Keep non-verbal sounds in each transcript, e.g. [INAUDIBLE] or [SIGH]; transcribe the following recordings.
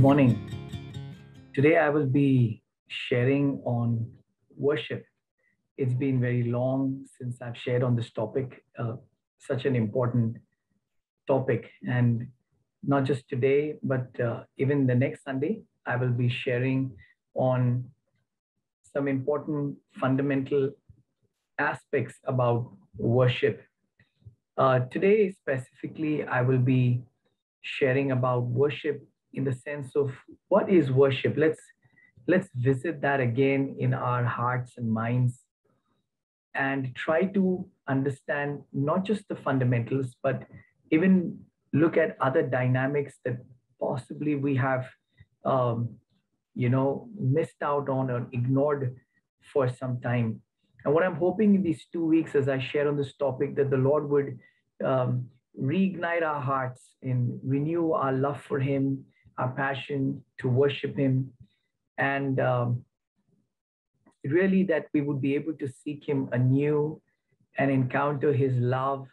morning. Today I will be sharing on worship. It's been very long since I've shared on this topic, uh, such an important topic. And not just today, but uh, even the next Sunday, I will be sharing on some important fundamental aspects about worship. Uh, today, specifically, I will be sharing about worship in the sense of what is worship. Let's let's visit that again in our hearts and minds and try to understand not just the fundamentals, but even look at other dynamics that possibly we have, um, you know, missed out on or ignored for some time. And what I'm hoping in these two weeks, as I share on this topic, that the Lord would um, reignite our hearts and renew our love for Him, our passion to worship Him, and um, really that we would be able to seek Him anew and encounter His love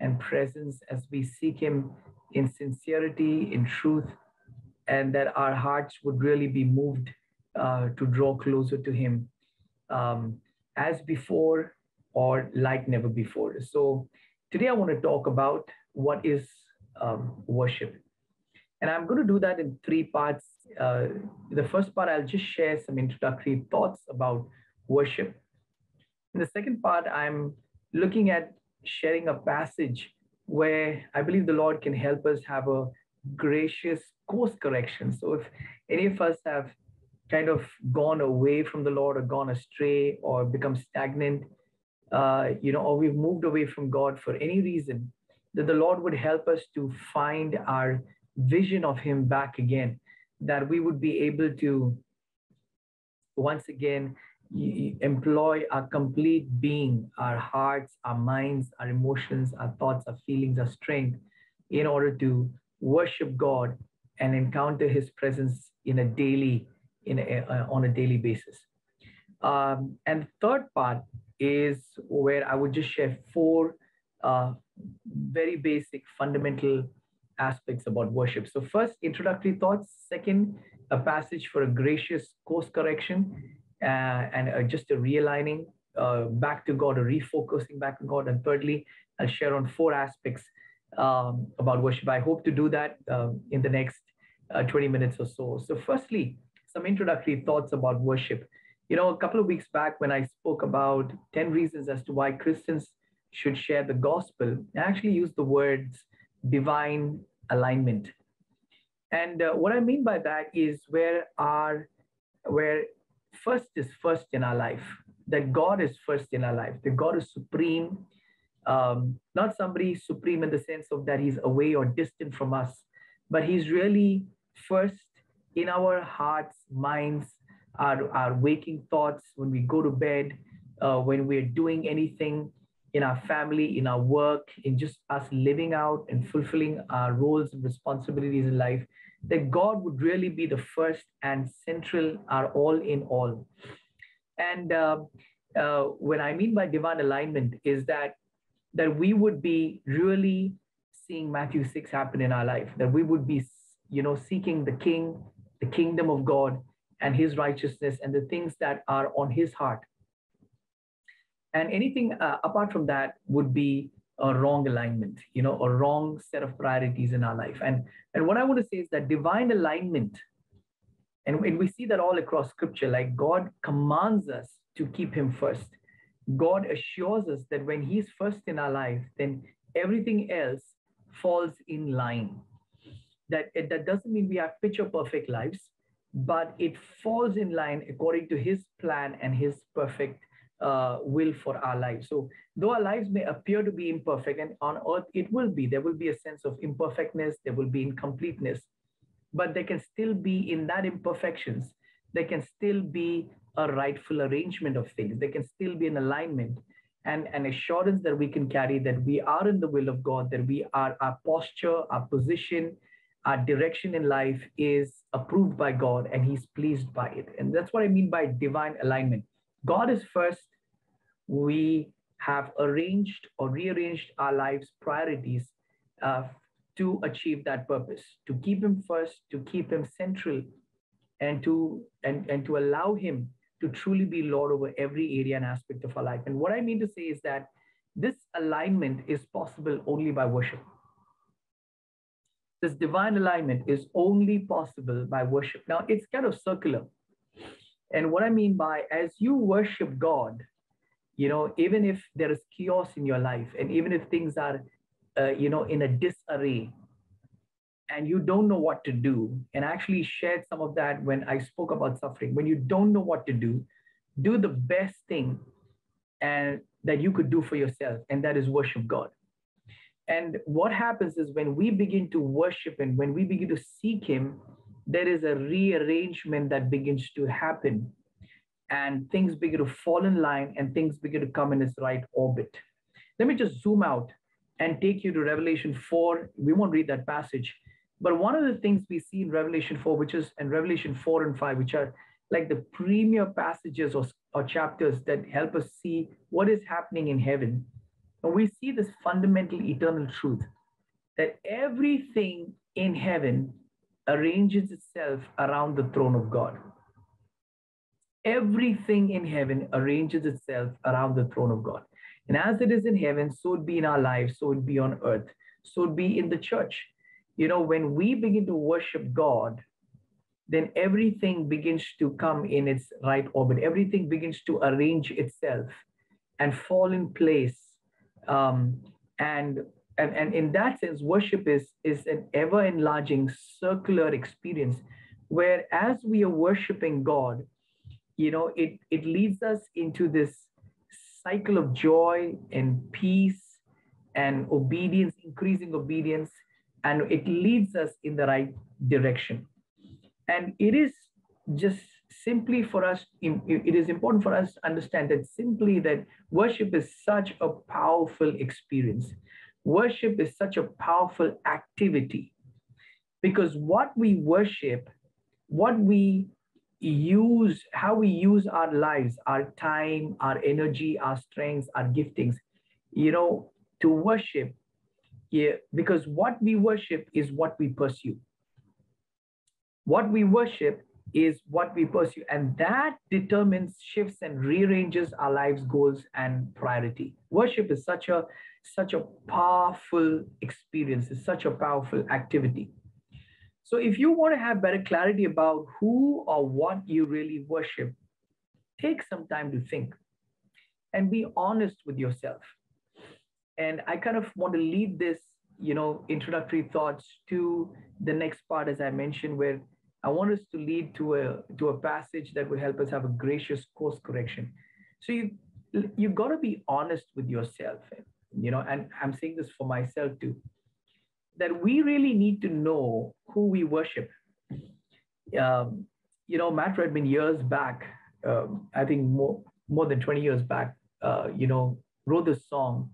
and presence as we seek Him in sincerity, in truth, and that our hearts would really be moved uh, to draw closer to Him um, as before or like never before. So today I want to talk about what is um, worship. And I'm going to do that in three parts. Uh, the first part, I'll just share some introductory thoughts about worship. In the second part, I'm looking at sharing a passage where I believe the Lord can help us have a gracious course correction. So if any of us have kind of gone away from the Lord or gone astray or become stagnant, uh, you know, or we've moved away from God for any reason, that the Lord would help us to find our vision of Him back again, that we would be able to once again employ our complete being, our hearts, our minds, our emotions, our thoughts, our feelings, our strength in order to worship God and encounter His presence in a daily, in a, uh, on a daily basis. Um, and third part is where I would just share four uh, very basic fundamental aspects about worship. So first, introductory thoughts. Second, a passage for a gracious course correction uh, and uh, just a realigning uh, back to God, a refocusing back to God. And thirdly, I'll share on four aspects um, about worship. I hope to do that uh, in the next uh, 20 minutes or so. So firstly, some introductory thoughts about worship. You know, a couple of weeks back when I spoke about 10 reasons as to why Christians should share the gospel, I actually used the words divine alignment. And uh, what I mean by that is where our where first is first in our life, that God is first in our life, that God is supreme, um, not somebody supreme in the sense of that he's away or distant from us, but he's really first in our hearts, minds, our, our waking thoughts, when we go to bed, uh, when we're doing anything in our family, in our work, in just us living out and fulfilling our roles and responsibilities in life, that God would really be the first and central, our all in all. And uh, uh, what I mean by divine alignment is that that we would be really seeing Matthew 6 happen in our life, that we would be, you know, seeking the King, the kingdom of God and his righteousness and the things that are on his heart. And anything uh, apart from that would be a wrong alignment, you know, a wrong set of priorities in our life. And, and what I want to say is that divine alignment, and, and we see that all across scripture, like God commands us to keep him first. God assures us that when he's first in our life, then everything else falls in line. That, that doesn't mean we have picture perfect lives, but it falls in line according to his plan and his perfect uh, will for our lives. So, though our lives may appear to be imperfect, and on earth it will be, there will be a sense of imperfectness, there will be incompleteness, but there can still be in that imperfections, there can still be a rightful arrangement of things, there can still be an alignment and an assurance that we can carry that we are in the will of God, that we are, our posture, our position, our direction in life is approved by God and He's pleased by it. And that's what I mean by divine alignment. God is first. We have arranged or rearranged our lives' priorities uh, to achieve that purpose, to keep him first, to keep him central, and to and, and to allow him to truly be Lord over every area and aspect of our life. And what I mean to say is that this alignment is possible only by worship. This divine alignment is only possible by worship. Now, it's kind of circular. And what I mean by as you worship God, you know, even if there is chaos in your life, and even if things are, uh, you know, in a disarray, and you don't know what to do, and I actually shared some of that when I spoke about suffering. When you don't know what to do, do the best thing and that you could do for yourself, and that is worship God. And what happens is when we begin to worship and when we begin to seek Him, there is a rearrangement that begins to happen, and things begin to fall in line and things begin to come in its right orbit. Let me just zoom out and take you to Revelation 4. We won't read that passage, but one of the things we see in Revelation 4, which is in Revelation 4 and 5, which are like the premier passages or, or chapters that help us see what is happening in heaven. And we see this fundamental eternal truth that everything in heaven arranges itself around the throne of God. Everything in heaven arranges itself around the throne of God. And as it is in heaven, so it be in our lives, so it be on earth, so it be in the church. You know, when we begin to worship God, then everything begins to come in its right orbit. Everything begins to arrange itself and fall in place. Um, and, and, and in that sense, worship is, is an ever enlarging circular experience where as we are worshiping God, you know, it, it leads us into this cycle of joy and peace and obedience, increasing obedience, and it leads us in the right direction. And it is just simply for us, it is important for us to understand that simply that worship is such a powerful experience. Worship is such a powerful activity because what we worship, what we use, how we use our lives, our time, our energy, our strengths, our giftings, you know, to worship, yeah, because what we worship is what we pursue. What we worship is what we pursue, and that determines, shifts, and rearranges our lives' goals and priority. Worship is such a such a powerful experience, it's such a powerful activity. So if you want to have better clarity about who or what you really worship, take some time to think and be honest with yourself. And I kind of want to lead this, you know, introductory thoughts to the next part, as I mentioned, where I want us to lead to a to a passage that will help us have a gracious course correction. So you you got to be honest with yourself, you know, and I'm saying this for myself too, that we really need to know who we worship. Um, you know, Matt Redman years back, um, I think more more than 20 years back, uh, you know, wrote this song,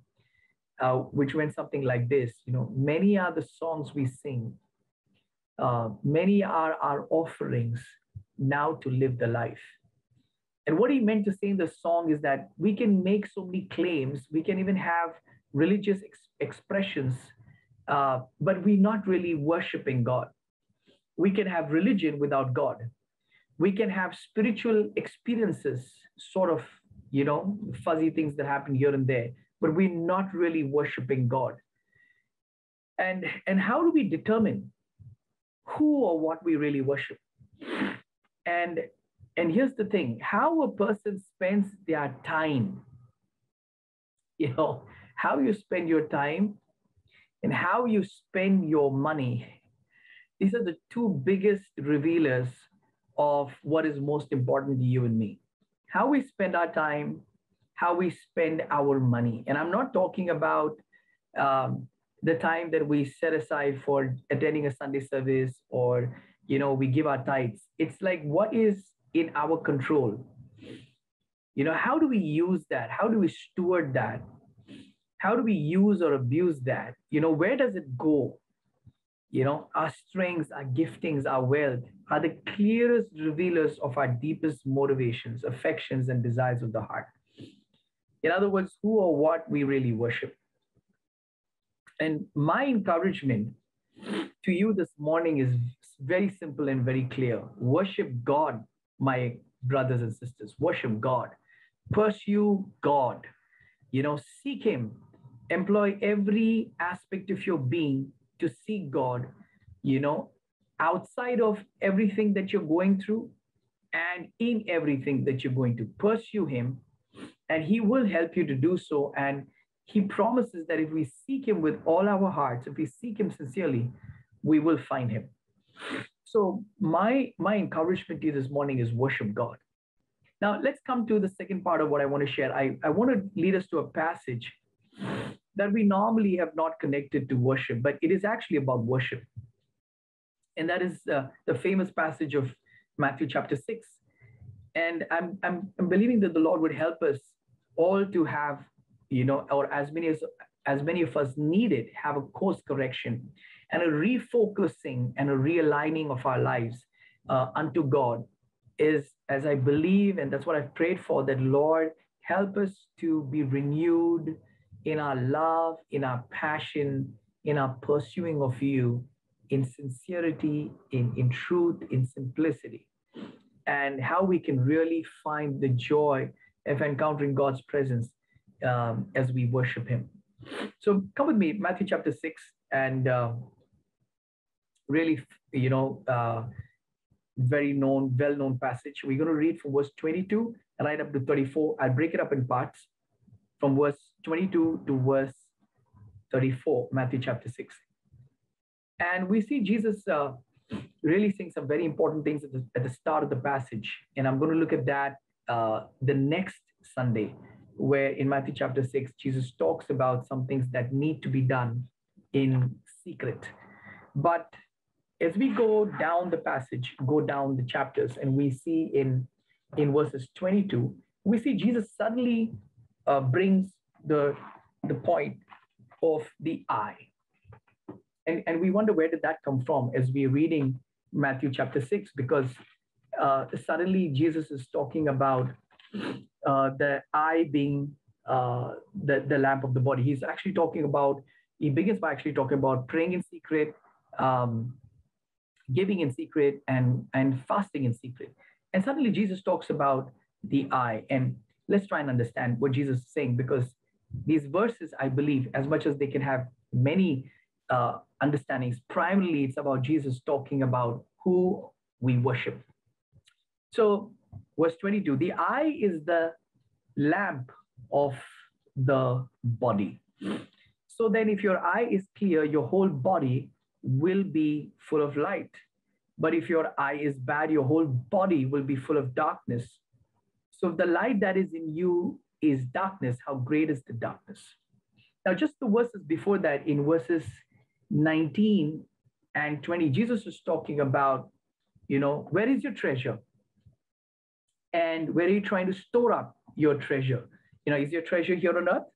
uh, which went something like this. You know, many are the songs we sing uh, many are our offerings now to live the life. And what he meant to say in the song is that we can make so many claims, we can even have religious ex- expressions, uh, but we're not really worshiping God. We can have religion without God. We can have spiritual experiences, sort of, you know, fuzzy things that happen here and there, but we're not really worshiping God. And, and how do we determine who or what we really worship. And and here's the thing, how a person spends their time, you know, how you spend your time and how you spend your money. These are the two biggest revealers of what is most important to you and me. How we spend our time, how we spend our money. And I'm not talking about um, the time that we set aside for attending a Sunday service or, you know, we give our tithes. It's like, what is in our control? You know, how do we use that? How do we steward that? How do we use or abuse that? You know, where does it go? You know, our strengths, our giftings, our wealth are the clearest revealers of our deepest motivations, affections, and desires of the heart. In other words, who or what we really worship. And my encouragement to you this morning is very simple and very clear. Worship God, my brothers and sisters. Worship God. Pursue God. You know, seek Him. Employ every aspect of your being to seek God, you know, outside of everything that you're going through and in everything that you're going to pursue Him. And He will help you to do so. And He promises that if we seek Him with all our hearts, if we seek Him sincerely, we will find Him. So my my encouragement to you this morning is worship God. Now let's come to the second part of what I want to share. I, I want to lead us to a passage that we normally have not connected to worship, but it is actually about worship. And that is uh, the famous passage of Matthew chapter 6. And I'm, I'm, I'm believing that the Lord would help us all to have, you know, or as many as as many of us needed, have a course correction and a refocusing and a realigning of our lives uh, unto God is, as I believe, and that's what I've prayed for, that Lord, help us to be renewed in our love, in our passion, in our pursuing of you, in sincerity, in, in truth, in simplicity, and how we can really find the joy of encountering God's presence um, as we worship Him. So come with me, Matthew chapter 6, and uh, really, you know, uh, very known, well-known passage. We're going to read from verse 22 right up to 34. I'll break it up in parts from verse 22 to verse 34, Matthew chapter 6. And we see Jesus uh, really saying some very important things at the, at the start of the passage. And I'm going to look at that uh, the next Sunday, where in Matthew chapter 6, Jesus talks about some things that need to be done in secret. But as we go down the passage, go down the chapters, and we see in, in verses 22, we see Jesus suddenly uh, brings the, the point of the eye. And, and we wonder where did that come from as we're reading Matthew chapter 6, because uh, suddenly Jesus is talking about uh, the eye being uh, the, the lamp of the body. He's actually talking about, he begins by actually talking about praying in secret, um, giving in secret and, and fasting in secret. And suddenly Jesus talks about the eye. And let's try and understand what Jesus is saying because these verses, I believe, as much as they can have many uh, understandings, primarily it's about Jesus talking about who we worship. So, verse 22 the eye is the lamp of the body. So then, if your eye is clear, your whole body will be full of light. But if your eye is bad, your whole body will be full of darkness. So if the light that is in you is darkness, how great is the darkness? Now, just the verses before that, in verses 19 and 20, Jesus is talking about, you know, where is your treasure? And where are you trying to store up your treasure? You know, is your treasure here on earth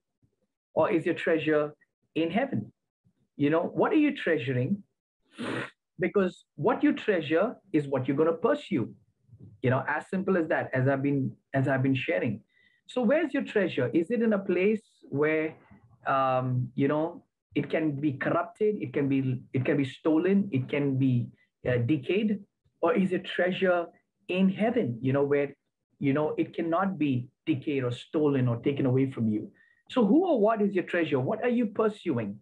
or is your treasure in heaven? You know, what are you treasuring? Because what you treasure is what you're going to pursue. You know, as simple as that, as I've been as I've been sharing. So where's your treasure? Is it in a place where um, you know it can be corrupted, it can be it can be stolen, it can be uh, decayed, or is it treasure in heaven? You know where you know it cannot be decayed or stolen or taken away from you. So who or what is your treasure? What are you pursuing?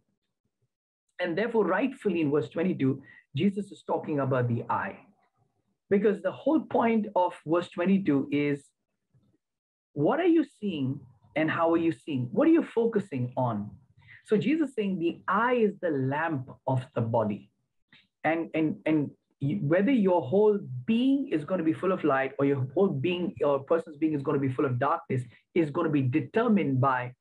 And therefore, rightfully in verse 22, Jesus is talking about the eye. Because the whole point of verse 22 is what are you seeing and how are you seeing? What are you focusing on? So Jesus saying the eye is the lamp of the body. And, and, and whether your whole being is going to be full of light or your whole being or person's being is going to be full of darkness is going to be determined by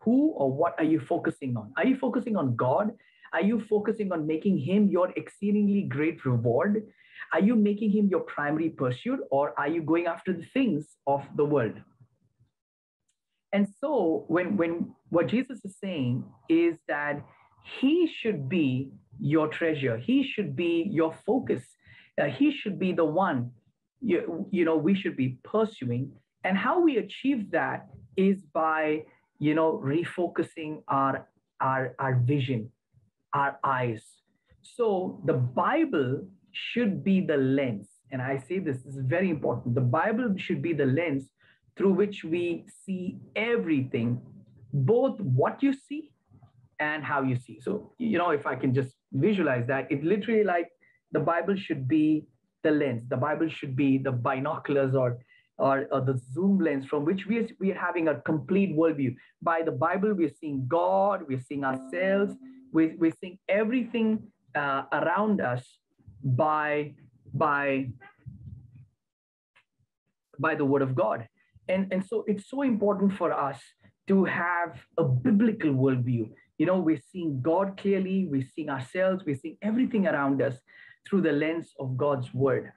who or what are you focusing on? Are you focusing on God are you focusing on making him your exceedingly great reward? Are you making him your primary pursuit or are you going after the things of the world? And so when when what Jesus is saying is that he should be your treasure. He should be your focus. Uh, he should be the one you, you know we should be pursuing. And how we achieve that is by you know refocusing our our our vision our eyes. So the Bible should be the lens. And I say this, this is very important. The Bible should be the lens through which we see everything, both what you see and how you see. So, you know, if I can just visualize that, it literally like the Bible should be the lens. The Bible should be the binoculars or or, or the zoom lens from which we are, we are having a complete worldview. By the Bible, we're seeing God, we're seeing ourselves, we're, we're seeing everything uh, around us by by by the word of God. And, and so it's so important for us to have a biblical worldview. You know, we're seeing God clearly, we're seeing ourselves, we're seeing everything around us through the lens of God's word.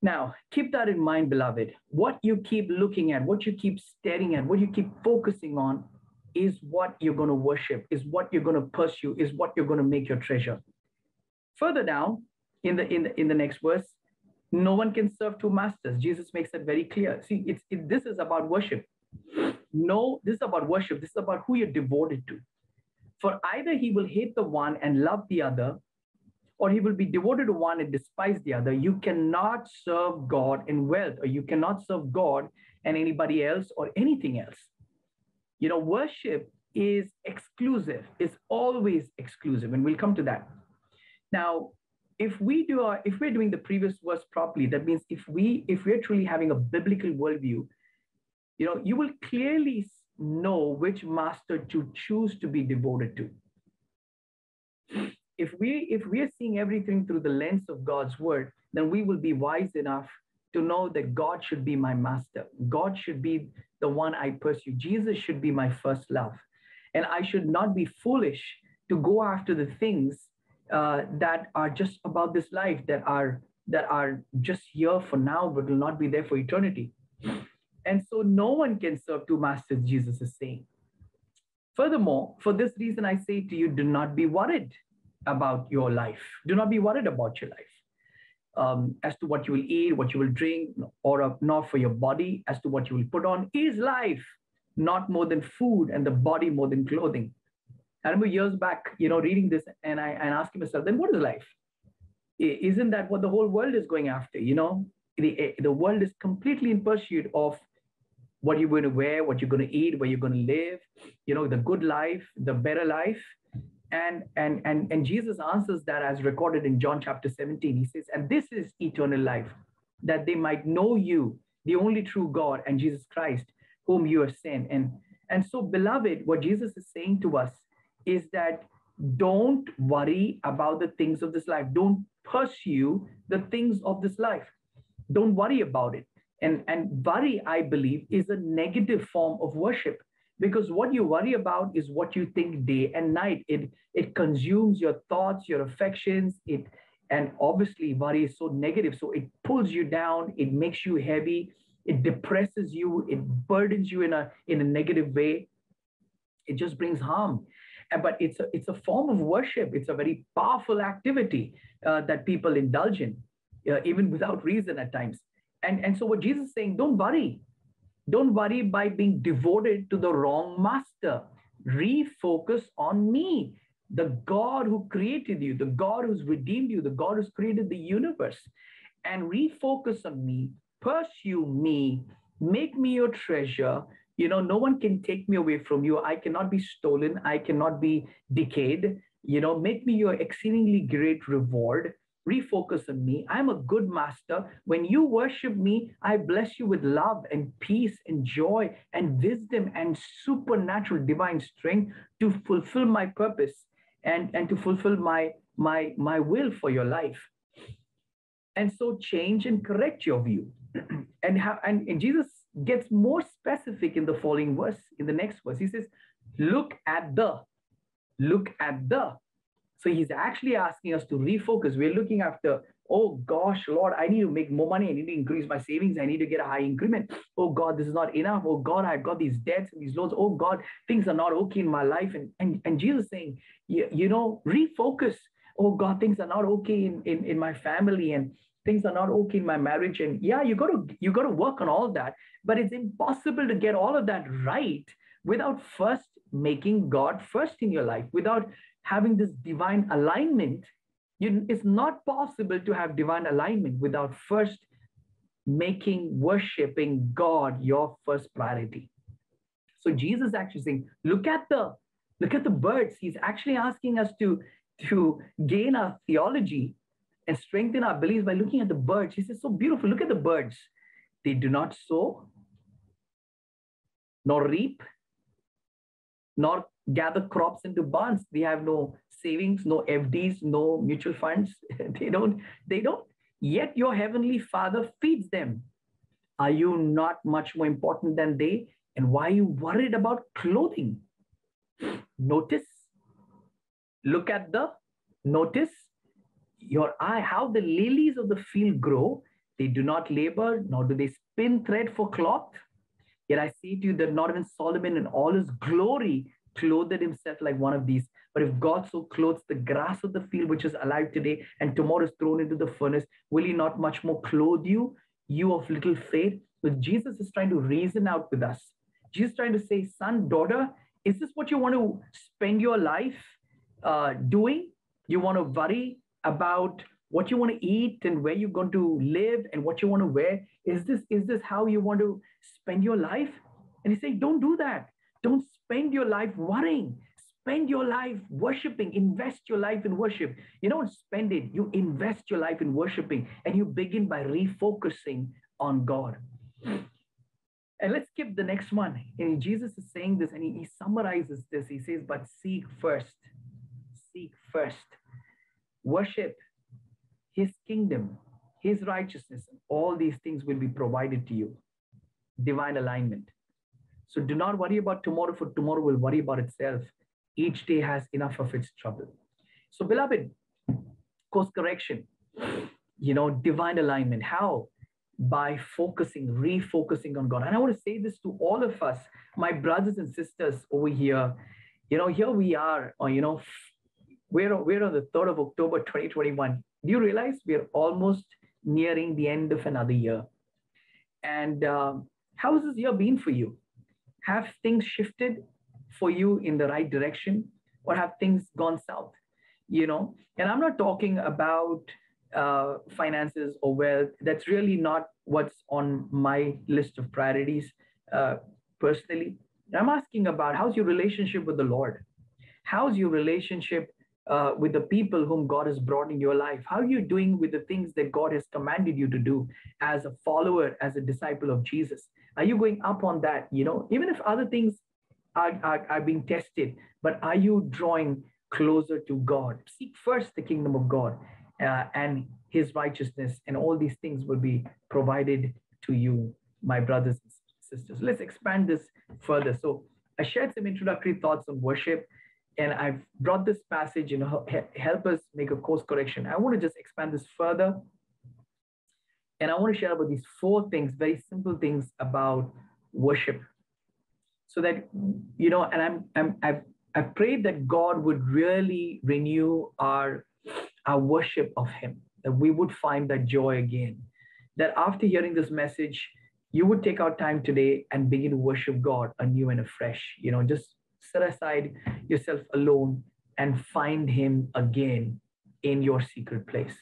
Now, keep that in mind, beloved. What you keep looking at, what you keep staring at, what you keep focusing on is what you're going to worship, is what you're going to pursue, is what you're going to make your treasure. Further down in the in the in the next verse, no one can serve two masters. Jesus makes that very clear. See, it's it, this is about worship. No, this is about worship. This is about who you're devoted to. For either he will hate the one and love the other, or he will be devoted to one and despise the other. You cannot serve God in wealth, or you cannot serve God and anybody else or anything else. You know, worship is exclusive, it's always exclusive, and we'll come to that. Now, if we do our, if we're doing the previous verse properly, that means if we if we're truly having a biblical worldview, you know, you will clearly know which master to choose to be devoted to if we if we are seeing everything through the lens of God's word, then we will be wise enough to know that God should be my master. God should be the one I pursue. Jesus should be my first love. And I should not be foolish to go after the things uh, that are just about this life, that are that are just here for now, but will not be there for eternity. And so no one can serve two masters, Jesus is saying. Furthermore, for this reason, I say to you, do not be worried about your life. Do not be worried about your life um, as to what you will eat, what you will drink, or uh, not for your body as to what you will put on. Is life not more than food and the body more than clothing? I remember years back, you know, reading this and I and asking myself, then what is life? Isn't that what the whole world is going after? You know, the, eh, the world is completely in pursuit of what you're going to wear, what you're going to eat, where you're going to live, you know, the good life, the better life. And and and and jesus answers that as recorded in john chapter 17 he says and this is eternal life that they might know you the only true god and jesus christ whom you have sent. And and so beloved what jesus is saying to us is that don't worry about the things of this life. Don't pursue the things of this life. Don't worry about it and and worry i believe is a negative form of worship. Because what you worry about is what you think day and night. It it consumes your thoughts your affections. It and obviously worry is so negative. So it pulls you down. It makes you heavy. It depresses you. It burdens you in a in a negative way. It just brings harm. But it's a, it's a form of worship. It's a very powerful activity uh, that people indulge in uh, even without reason at times and and so what jesus is saying don't worry don't worry by being devoted to the wrong master. Refocus on me, the God who created you, the God who's redeemed you, the God who's created the universe. And refocus on me, pursue me, make me your treasure. You know, no one can take me away from you. I cannot be stolen. I cannot be decayed. You know, make me your exceedingly great reward refocus on me. I'm a good master. When you worship me, I bless you with love and peace and joy and wisdom and supernatural divine strength to fulfill my purpose and, and to fulfill my, my, my will for your life. And so change and correct your view. [CLEARS THROAT] and, have, and, and Jesus gets more specific in the following verse, in the next verse. He says, look at the, look at the so he's actually asking us to refocus. We're looking after, oh gosh, Lord, I need to make more money. I need to increase my savings. I need to get a high increment. Oh God, this is not enough. Oh God, I've got these debts and these loans. Oh God, things are not okay in my life. And, and, and Jesus saying, you, you know, refocus. Oh God, things are not okay in, in, in my family and things are not okay in my marriage. And yeah, you got to you got to work on all that. But it's impossible to get all of that right without first making God first in your life, without having this divine alignment, you, it's not possible to have divine alignment without first making worshiping God your first priority. So Jesus actually saying, look at the look at the birds. He's actually asking us to, to gain our theology and strengthen our beliefs by looking at the birds. He says, so beautiful. Look at the birds. They do not sow, nor reap, nor gather crops into barns. They have no savings, no FDs, no mutual funds. [LAUGHS] they don't, they don't. Yet your heavenly father feeds them. Are you not much more important than they? And why are you worried about clothing? [GASPS] Notice, look at the, notice your eye, how the lilies of the field grow. They do not labor, nor do they spin thread for cloth. Yet I say to you that not even Solomon in all his glory clothed himself like one of these. But if God so clothes the grass of the field, which is alive today, and tomorrow is thrown into the furnace, will he not much more clothe you, you of little faith? But Jesus is trying to reason out with us. Jesus trying to say, son, daughter, is this what you want to spend your life uh, doing? You want to worry about what you want to eat and where you're going to live and what you want to wear? Is this is this how you want to spend your life? And he said, don't do that. Don't spend your life worrying. Spend your life worshiping. Invest your life in worship. You don't spend it. You invest your life in worshiping, and you begin by refocusing on God. And let's skip the next one. And Jesus is saying this, and he, he summarizes this. He says, "But seek first, seek first, worship His kingdom, His righteousness. All these things will be provided to you. Divine alignment. So do not worry about tomorrow, for tomorrow will worry about itself. Each day has enough of its trouble. So, beloved, course correction, you know, divine alignment. How? By focusing, refocusing on God. And I want to say this to all of us, my brothers and sisters over here. You know, here we are, or, you know, we're, we're on the 3rd of October 2021. Do you realize we're almost nearing the end of another year? And um, how has this year been for you? have things shifted for you in the right direction or have things gone south you know and i'm not talking about uh, finances or wealth that's really not what's on my list of priorities uh, personally i'm asking about how's your relationship with the lord how's your relationship uh, with the people whom God has brought in your life? How are you doing with the things that God has commanded you to do as a follower, as a disciple of Jesus? Are you going up on that? You know, even if other things are, are, are being tested, but are you drawing closer to God? Seek first the kingdom of God uh, and his righteousness, and all these things will be provided to you, my brothers and sisters. Let's expand this further. So I shared some introductory thoughts on worship, and I've brought this passage, you know, help us make a course correction. I want to just expand this further and I want to share about these four things, very simple things about worship. So that, you know, and I'm, I'm I've, I've prayed that God would really renew our, our worship of Him, that we would find that joy again. That after hearing this message, you would take our time today and begin to worship God anew and afresh. You know, just set aside yourself alone and find Him again in your secret place.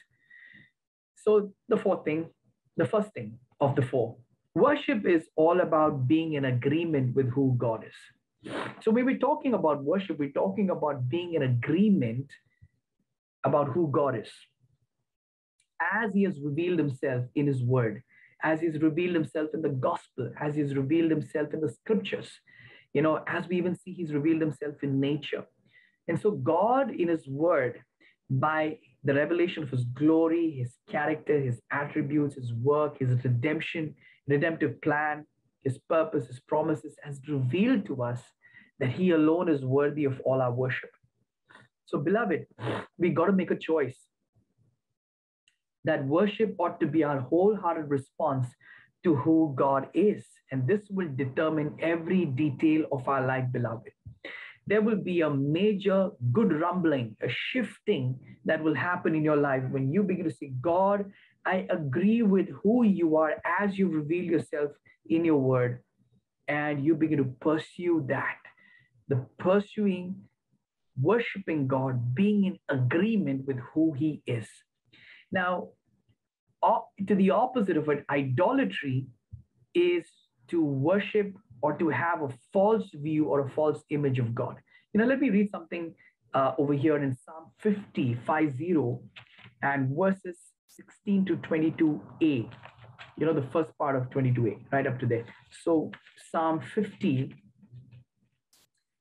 So, the fourth thing the first thing of the four. Worship is all about being in agreement with who God is. So when we're talking about worship, we're talking about being in agreement about who God is. As he has revealed himself in his word, as he's revealed himself in the gospel, as he's revealed himself in the scriptures, you know, as we even see he's revealed himself in nature. And so God in his word, by the revelation of his glory, his character, his attributes, his work, his redemption, redemptive plan, his purpose, his promises has revealed to us that he alone is worthy of all our worship. So, beloved, we got to make a choice that worship ought to be our wholehearted response to who God is. And this will determine every detail of our life, beloved there will be a major good rumbling, a shifting that will happen in your life when you begin to say, God, I agree with who you are as you reveal yourself in your word. and you begin to pursue that. The pursuing, worshiping God, being in agreement with who He is. Now, to the opposite of it, idolatry is to worship or to have a false view or a false image of God. You know, let me read something uh, over here in Psalm 50, 50, and verses 16 to 22a. You know, the first part of 22a, right up to there. So, Psalm 50,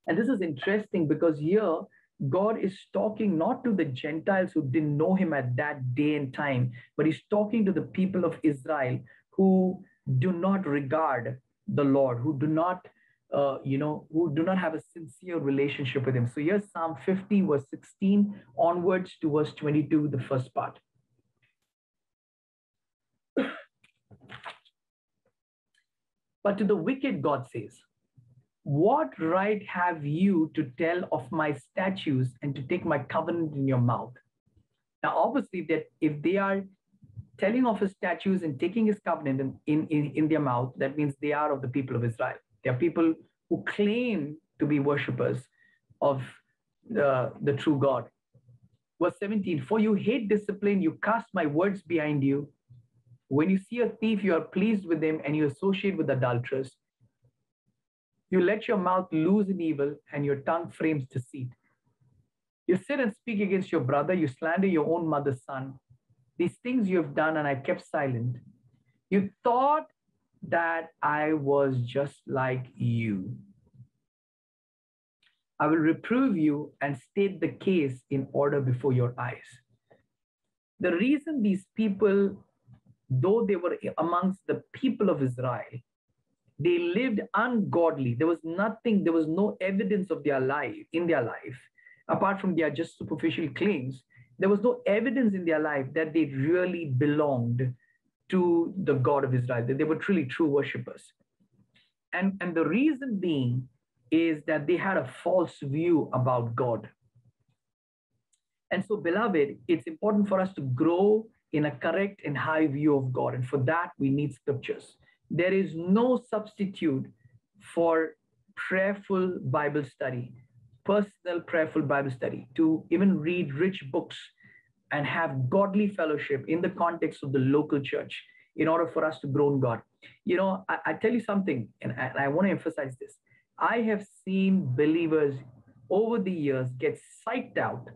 and this is interesting because here God is talking not to the Gentiles who didn't know him at that day and time, but he's talking to the people of Israel who do not regard the Lord, who do not, uh, you know, who do not have a sincere relationship with him. So here's Psalm 50, verse 16 onwards to verse 22, the first part. [COUGHS] but to the wicked, God says, what right have you to tell of my statutes and to take my covenant in your mouth? Now, obviously, that if they are telling of his statutes and taking his covenant in, in, in, in their mouth, that means they are of the people of Israel. They are people who claim to be worshippers of the, the true God. Verse 17, for you hate discipline, you cast my words behind you. When you see a thief, you are pleased with him and you associate with adulterers. You let your mouth loose in evil and your tongue frames deceit. You sit and speak against your brother, you slander your own mother's son. These things you have done, and I kept silent. You thought that I was just like you. I will reprove you and state the case in order before your eyes. The reason these people, though they were amongst the people of Israel, they lived ungodly. There was nothing, there was no evidence of their life in their life, apart from their just superficial claims. There was no evidence in their life that they really belonged to the God of Israel, that they were truly true worshippers. And, and the reason being is that they had a false view about God. And so, beloved, it's important for us to grow in a correct and high view of God. And for that, we need scriptures there is no substitute for prayerful Bible study, personal prayerful Bible study, to even read rich books and have godly fellowship in the context of the local church in order for us to grow in God. You know, I, I tell you something, and I, and I want to emphasize this. I have seen believers over the years get psyched out,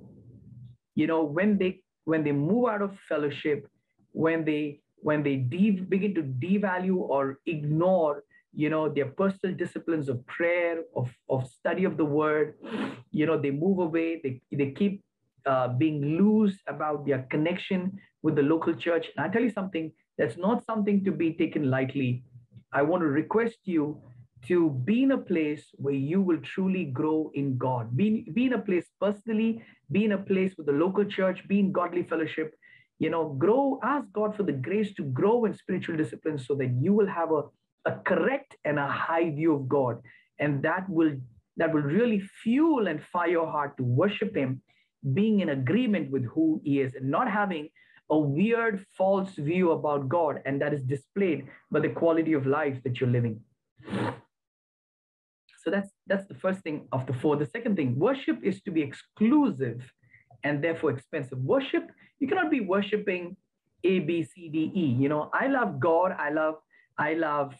you know, when they when they move out of fellowship, when they when they de- begin to devalue or ignore you know their personal disciplines of prayer of, of study of the word you know they move away they, they keep uh, being loose about their connection with the local church. And i tell you something that's not something to be taken lightly. I want to request you to be in a place where you will truly grow in god. Be, be in a place personally be in a place with the local church be in godly fellowship you know grow ask god for the grace to grow in spiritual discipline so that you will have a, a correct and a high view of god. And that will that will really fuel and fire your heart to worship him being in agreement with who he is and not having a weird false view about god and that is displayed by the quality of life that you're living. So that's that's the first thing of the four. The second thing worship is to be exclusive and therefore expensive worship you cannot be worshiping A, B, C, D, E. You know, I love God. I love, I love,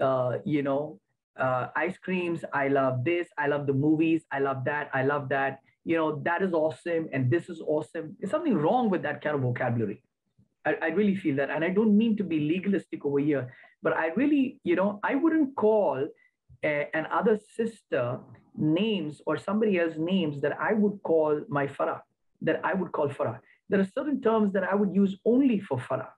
uh, you know, uh, ice creams. I love this. I love the movies. I love that. I love that. You know, that is awesome. And this is awesome. There's something wrong with that kind of vocabulary. I, I really feel that. And I don't mean to be legalistic over here, but I really, you know, I wouldn't call a, an other sister names or somebody else names that I would call my farah, that I would call farah there are certain terms that I would use only for farah.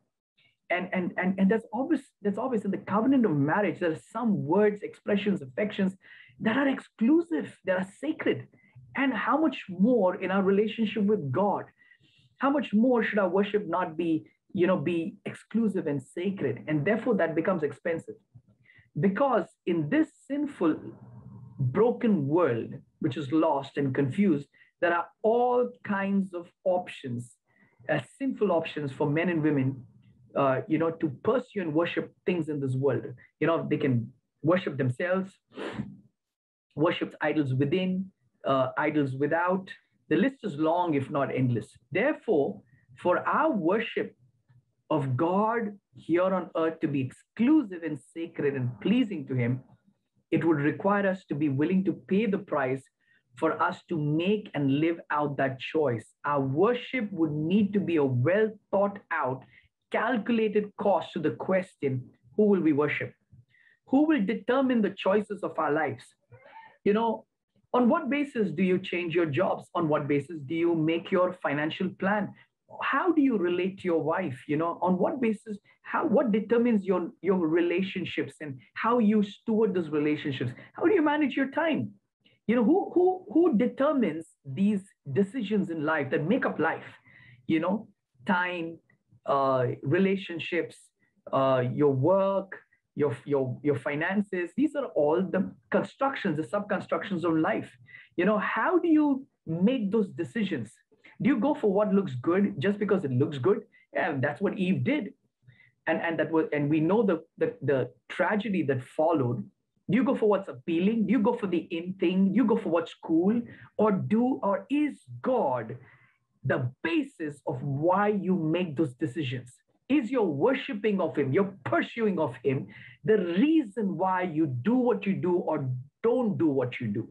And, and, and, and that's obvious, that's obvious in the covenant of marriage. There are some words, expressions, affections that are exclusive, that are sacred. And how much more in our relationship with God? How much more should our worship not be, you know, be exclusive and sacred? And therefore that becomes expensive. Because in this sinful, broken world, which is lost and confused, there are all kinds of options, uh, sinful options for men and women, uh, you know, to pursue and worship things in this world. You know, they can worship themselves, worship idols within, uh, idols without. The list is long, if not endless. Therefore, for our worship of God here on earth to be exclusive and sacred and pleasing to Him, it would require us to be willing to pay the price for us to make and live out that choice. Our worship would need to be a well thought out, calculated cost to the question who will we worship? Who will determine the choices of our lives? You know, on what basis do you change your jobs? On what basis do you make your financial plan? How do you relate to your wife? You know, on what basis, how what determines your, your relationships and how you steward those relationships? How do you manage your time? You know, who who who determines these decisions in life that make up life? You know, time, uh, relationships, uh, your work, your, your, your finances. These are all the constructions, the sub-constructions of life. You know, how do you make those decisions? Do you go for what looks good just because it looks good? And that's what Eve did. And, and that was, and we know the, the, the tragedy that followed. Do you go for what's appealing? Do you go for the in thing? Do you go for what's cool? Or do, or is God the basis of why you make those decisions? Is your worshiping of Him, your pursuing of Him, the reason why you do what you do or don't do what you do?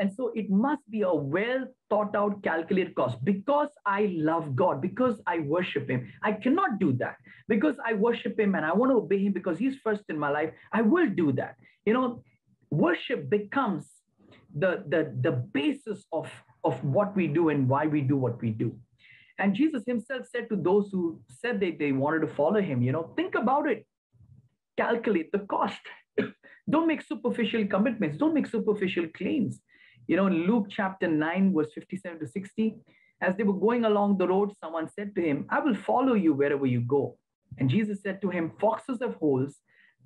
And so it must be a well thought out, calculated cost. Because I love God, because I worship Him, I cannot do that. Because I worship Him and I want to obey Him because He's first in my life, I will do that. You know, worship becomes the, the, the basis of, of what we do and why we do what we do. And Jesus himself said to those who said that they wanted to follow him, you know, think about it, calculate the cost. [COUGHS] Don't make superficial commitments, don't make superficial claims. You know, Luke chapter 9, verse 57 to 60, as they were going along the road, someone said to him, I will follow you wherever you go. And Jesus said to him, Foxes have holes,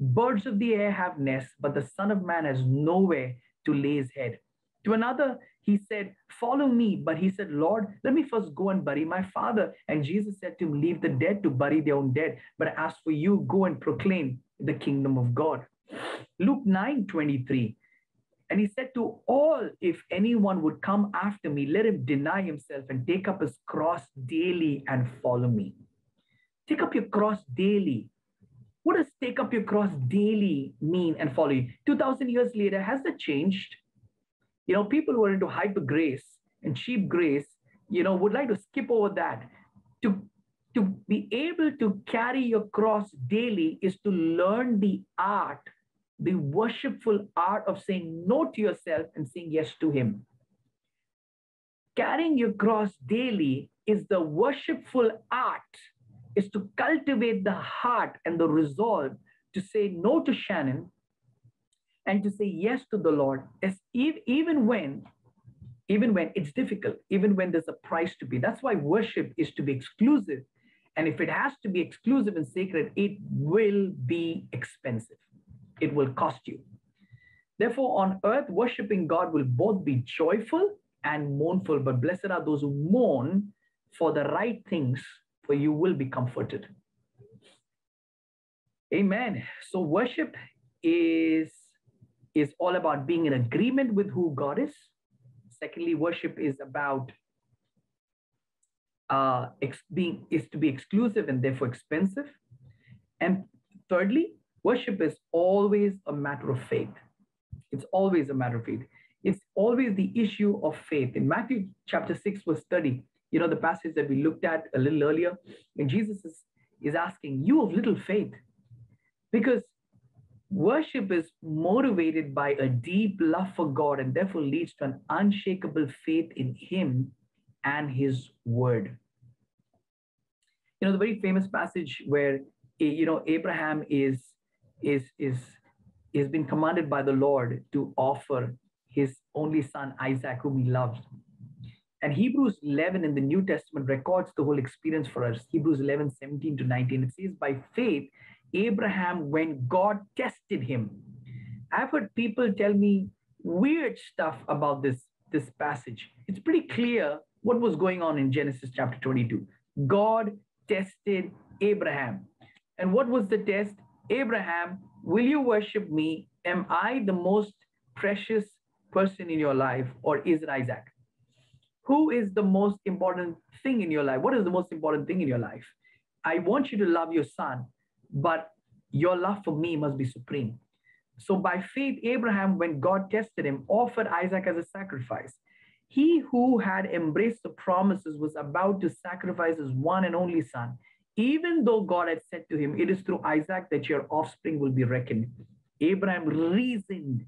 birds of the air have nests, but the Son of Man has nowhere to lay his head. To another, he said, Follow me. But he said, Lord, let me first go and bury my father. And Jesus said to him, Leave the dead to bury their own dead. But as for you, go and proclaim the kingdom of God. Luke 9 23. And he said to all, If anyone would come after me, let him deny himself and take up his cross daily and follow me. Take up your cross daily. What does take up your cross daily mean and follow you? 2000 years later, has that changed? You know, people who are into hyper grace and cheap grace, you know, would like to skip over that. To, to be able to carry your cross daily is to learn the art, the worshipful art of saying no to yourself and saying yes to Him. Carrying your cross daily is the worshipful art, is to cultivate the heart and the resolve to say no to Shannon and to say yes to the Lord, as even when, even when it's difficult, even when there's a price to pay. That's why worship is to be exclusive. And if it has to be exclusive and sacred, it will be expensive. It will cost you. Therefore, on earth, worshiping God will both be joyful and mournful. But blessed are those who mourn for the right things, for you will be comforted. Amen. So, worship is is all about being in agreement with who God is. Secondly, worship is about uh, ex- being is to be exclusive and therefore expensive. And thirdly, worship is always a matter of faith. It's always a matter of faith. It's always the issue of faith. In Matthew chapter 6, verse 30, you know, the passage that we looked at a little earlier, and Jesus is, is asking, You of little faith. Because Worship is motivated by a deep love for God and therefore leads to an unshakable faith in Him and His Word. You know, the very famous passage where, eh, you know, Abraham is, is, is, has been commanded by the Lord to offer his only son, Isaac, whom he loves. And Hebrews 11 in the New Testament records the whole experience for us. Hebrews 11, 17 to 19. It says, By faith, Abraham when God tested him. I've heard people tell me weird stuff about this, this passage. It's pretty clear what was going on in Genesis chapter 22. God tested Abraham. And what was the test? Abraham Will you worship me? Am I the most precious person in your life, or is it Isaac? Who is the most important thing in your life? What is the most important thing in your life? I want you to love your son, but your love for me must be supreme. So by faith, Abraham, when God tested him, offered Isaac as a sacrifice. He who had embraced the promises was about to sacrifice his one and only son, even though God had said to him, It is through Isaac that your offspring will be reckoned. Abraham reasoned,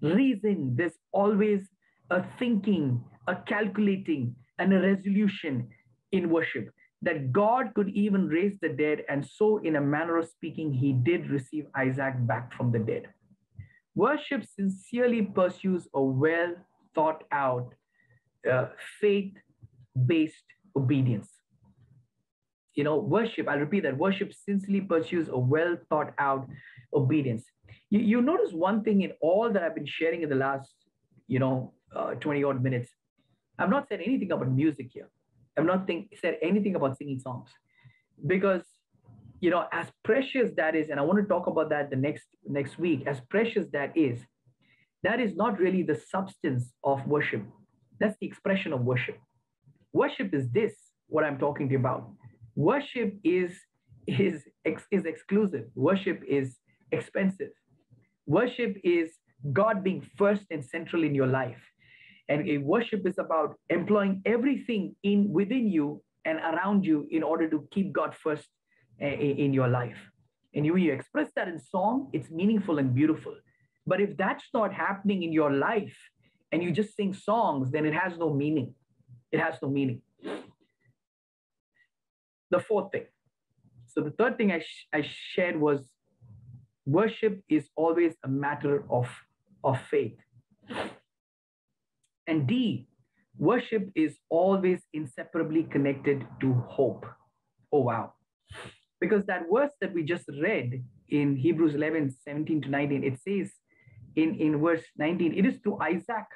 reasoned. There's always a thinking, a calculating, and a resolution in worship that God could even raise the dead. And so, in a manner of speaking, he did receive Isaac back from the dead. Worship sincerely pursues a well thought out, uh, faith based obedience. You know, worship, I'll repeat that worship sincerely pursues a well thought out obedience. You, you notice one thing in all that I've been sharing in the last, you know, uh, 20 odd minutes. I've not said anything about music here. I've not think, said anything about singing songs because you know, as precious that is, and I want to talk about that the next next week, as precious that is, that is not really the substance of worship. That's the expression of worship. Worship is this, what I'm talking about. Worship is is, is exclusive. Worship is expensive. Worship is God being first and central in your life. And worship is about employing everything in within you and around you in order to keep God first eh, in your life. And you, you express that in song, it's meaningful and beautiful. But if that's not happening in your life and you just sing songs, then it has no meaning. It has no meaning. The fourth thing. So the third thing I, sh- I shared was worship is always a matter of, of faith. And D, worship is always inseparably connected to hope. Oh, wow. Because that verse that we just read in Hebrews 11, 17 to 19, it says in, in verse 19, it is through Isaac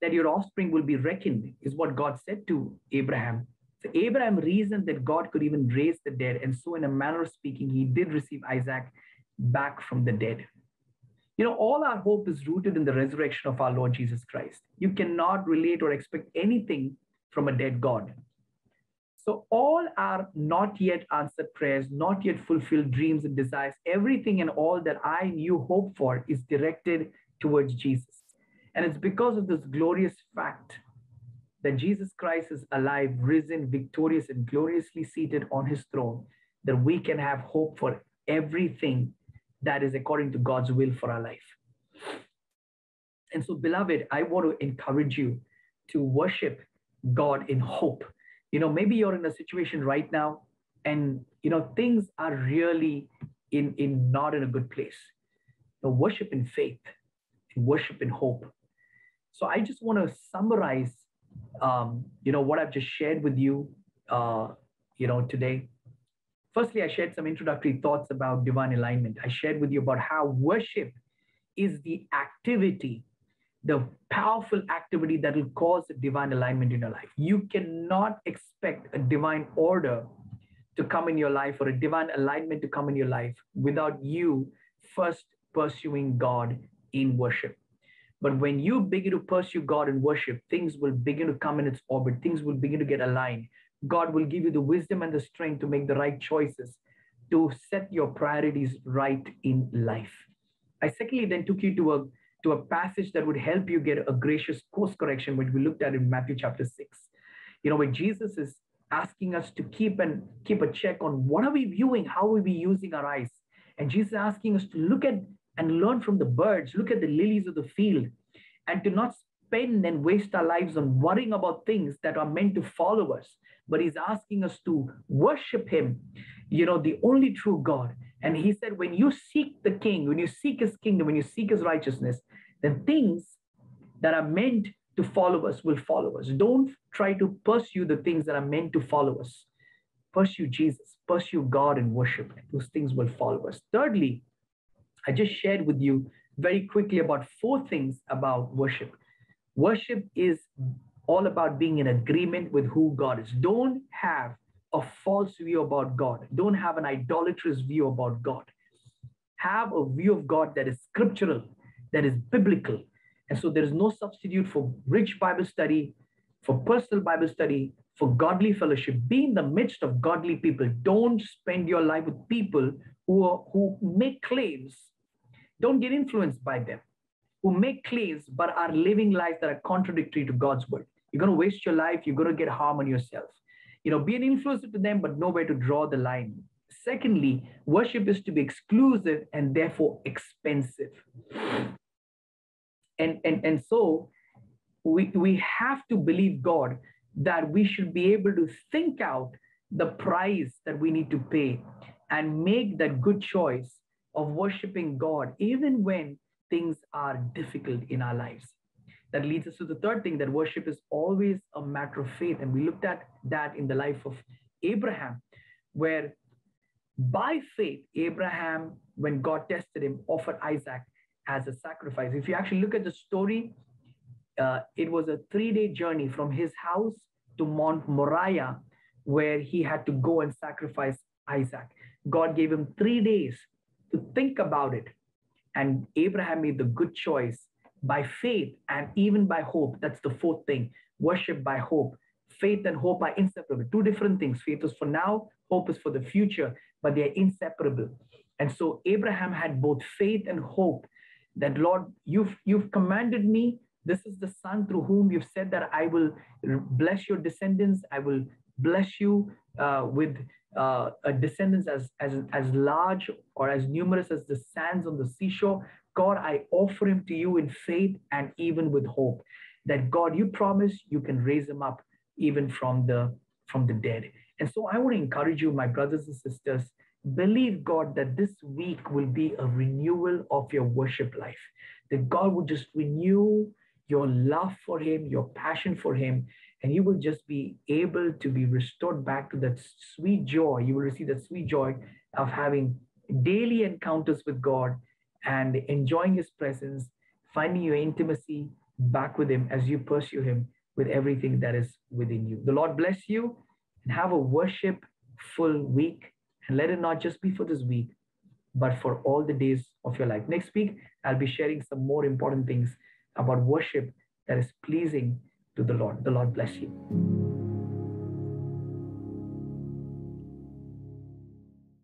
that your offspring will be reckoned, is what God said to Abraham. So Abraham reasoned that God could even raise the dead. And so, in a manner of speaking, he did receive Isaac back from the dead. You know, all our hope is rooted in the resurrection of our Lord Jesus Christ. You cannot relate or expect anything from a dead God. So, all our not yet answered prayers, not yet fulfilled dreams and desires, everything and all that I and you hope for is directed towards Jesus. And it's because of this glorious fact that Jesus Christ is alive, risen, victorious, and gloriously seated on his throne that we can have hope for everything that is according to God's will for our life. And so, beloved, I want to encourage you to worship God in hope. You know maybe you're in a situation right now and you know things are really in in not in a good place. The worship in faith worship in hope. So i just want to summarize um, you know what i've just shared with you uh, you know today firstly i shared some introductory thoughts about divine alignment i shared with you about how worship is the activity the powerful activity that will cause a divine alignment in your life. You cannot expect a divine order to come in your life or a divine alignment to come in your life without you first pursuing God in worship. But when you begin to pursue God and worship, things will begin to come in its orbit, things will begin to get aligned. God will give you the wisdom and the strength to make the right choices, to set your priorities right in life. I secondly then took you to a to a passage that would help you get a gracious course correction, which we looked at in Matthew chapter 6. You know, where Jesus is asking us to keep and keep a check on what are we viewing, how are we using our eyes. And Jesus is asking us to look at and learn from the birds, look at the lilies of the field, and to not spend and waste our lives on worrying about things that are meant to follow us. But he's asking us to worship him, you know, the only true God. And he said, when you seek the king, when you seek his kingdom, when you seek his righteousness, then things that are meant to follow us will follow us. Don't try to pursue the things that are meant to follow us. Pursue Jesus, pursue God and worship. Those things will follow us. Thirdly, I just shared with you very quickly about four things about worship. Worship is all about being in agreement with who God is. Don't have a false view about God. Don't have an idolatrous view about God. have a view of God that is scriptural, that is biblical. And so there is no substitute for rich Bible study, for personal Bible study, for godly fellowship. Be in the midst of godly people. Don't spend your life with people who, are, who make claims. Don't get influenced by them, who make claims but are living lives that are contradictory to God's word. You're going to waste your life. You're going to get harm on yourself. You know, be an influencer to them, but know where to draw the line. Secondly, worship is to be exclusive and therefore expensive. And, and, and so we, we have to believe God that we should be able to think out the price that we need to pay and make that good choice of worshiping God, even when things are difficult in our lives. That leads us to the third thing that worship is always a matter of faith. And we looked at that in the life of Abraham, where by faith, Abraham, when God tested him, offered Isaac as a sacrifice. If you actually look at the story, uh, it was a three day journey from his house to Mount Moriah, where he had to go and sacrifice Isaac. God gave him three days to think about it. And Abraham made the good choice by faith and even by hope. That's the fourth thing worship by hope. Faith and hope are inseparable. Two different things. Faith is for now, hope is for the future, but they're inseparable. And so Abraham had both faith and hope that, Lord, you've, you've commanded me. This is the son through whom you've said that I will bless your descendants. I will bless you uh, with uh, a descendants as, as, as large or as numerous as the sands on the seashore. God, I offer him to you in faith and even with hope that God, you promise you can raise him up even from the from the dead. And so I want to encourage you, my brothers and sisters, believe God that this week will be a renewal of your worship life. That God will just renew your love for him, your passion for him, and you will just be able to be restored back to that sweet joy. You will receive that sweet joy of having daily encounters with God and enjoying his presence, finding your intimacy back with him as you pursue him with everything that is within you. The Lord bless you and have a worshipful week. And let it not just be for this week, but for all the days of your life. Next week, I'll be sharing some more important things about worship that is pleasing to the Lord. The Lord bless you.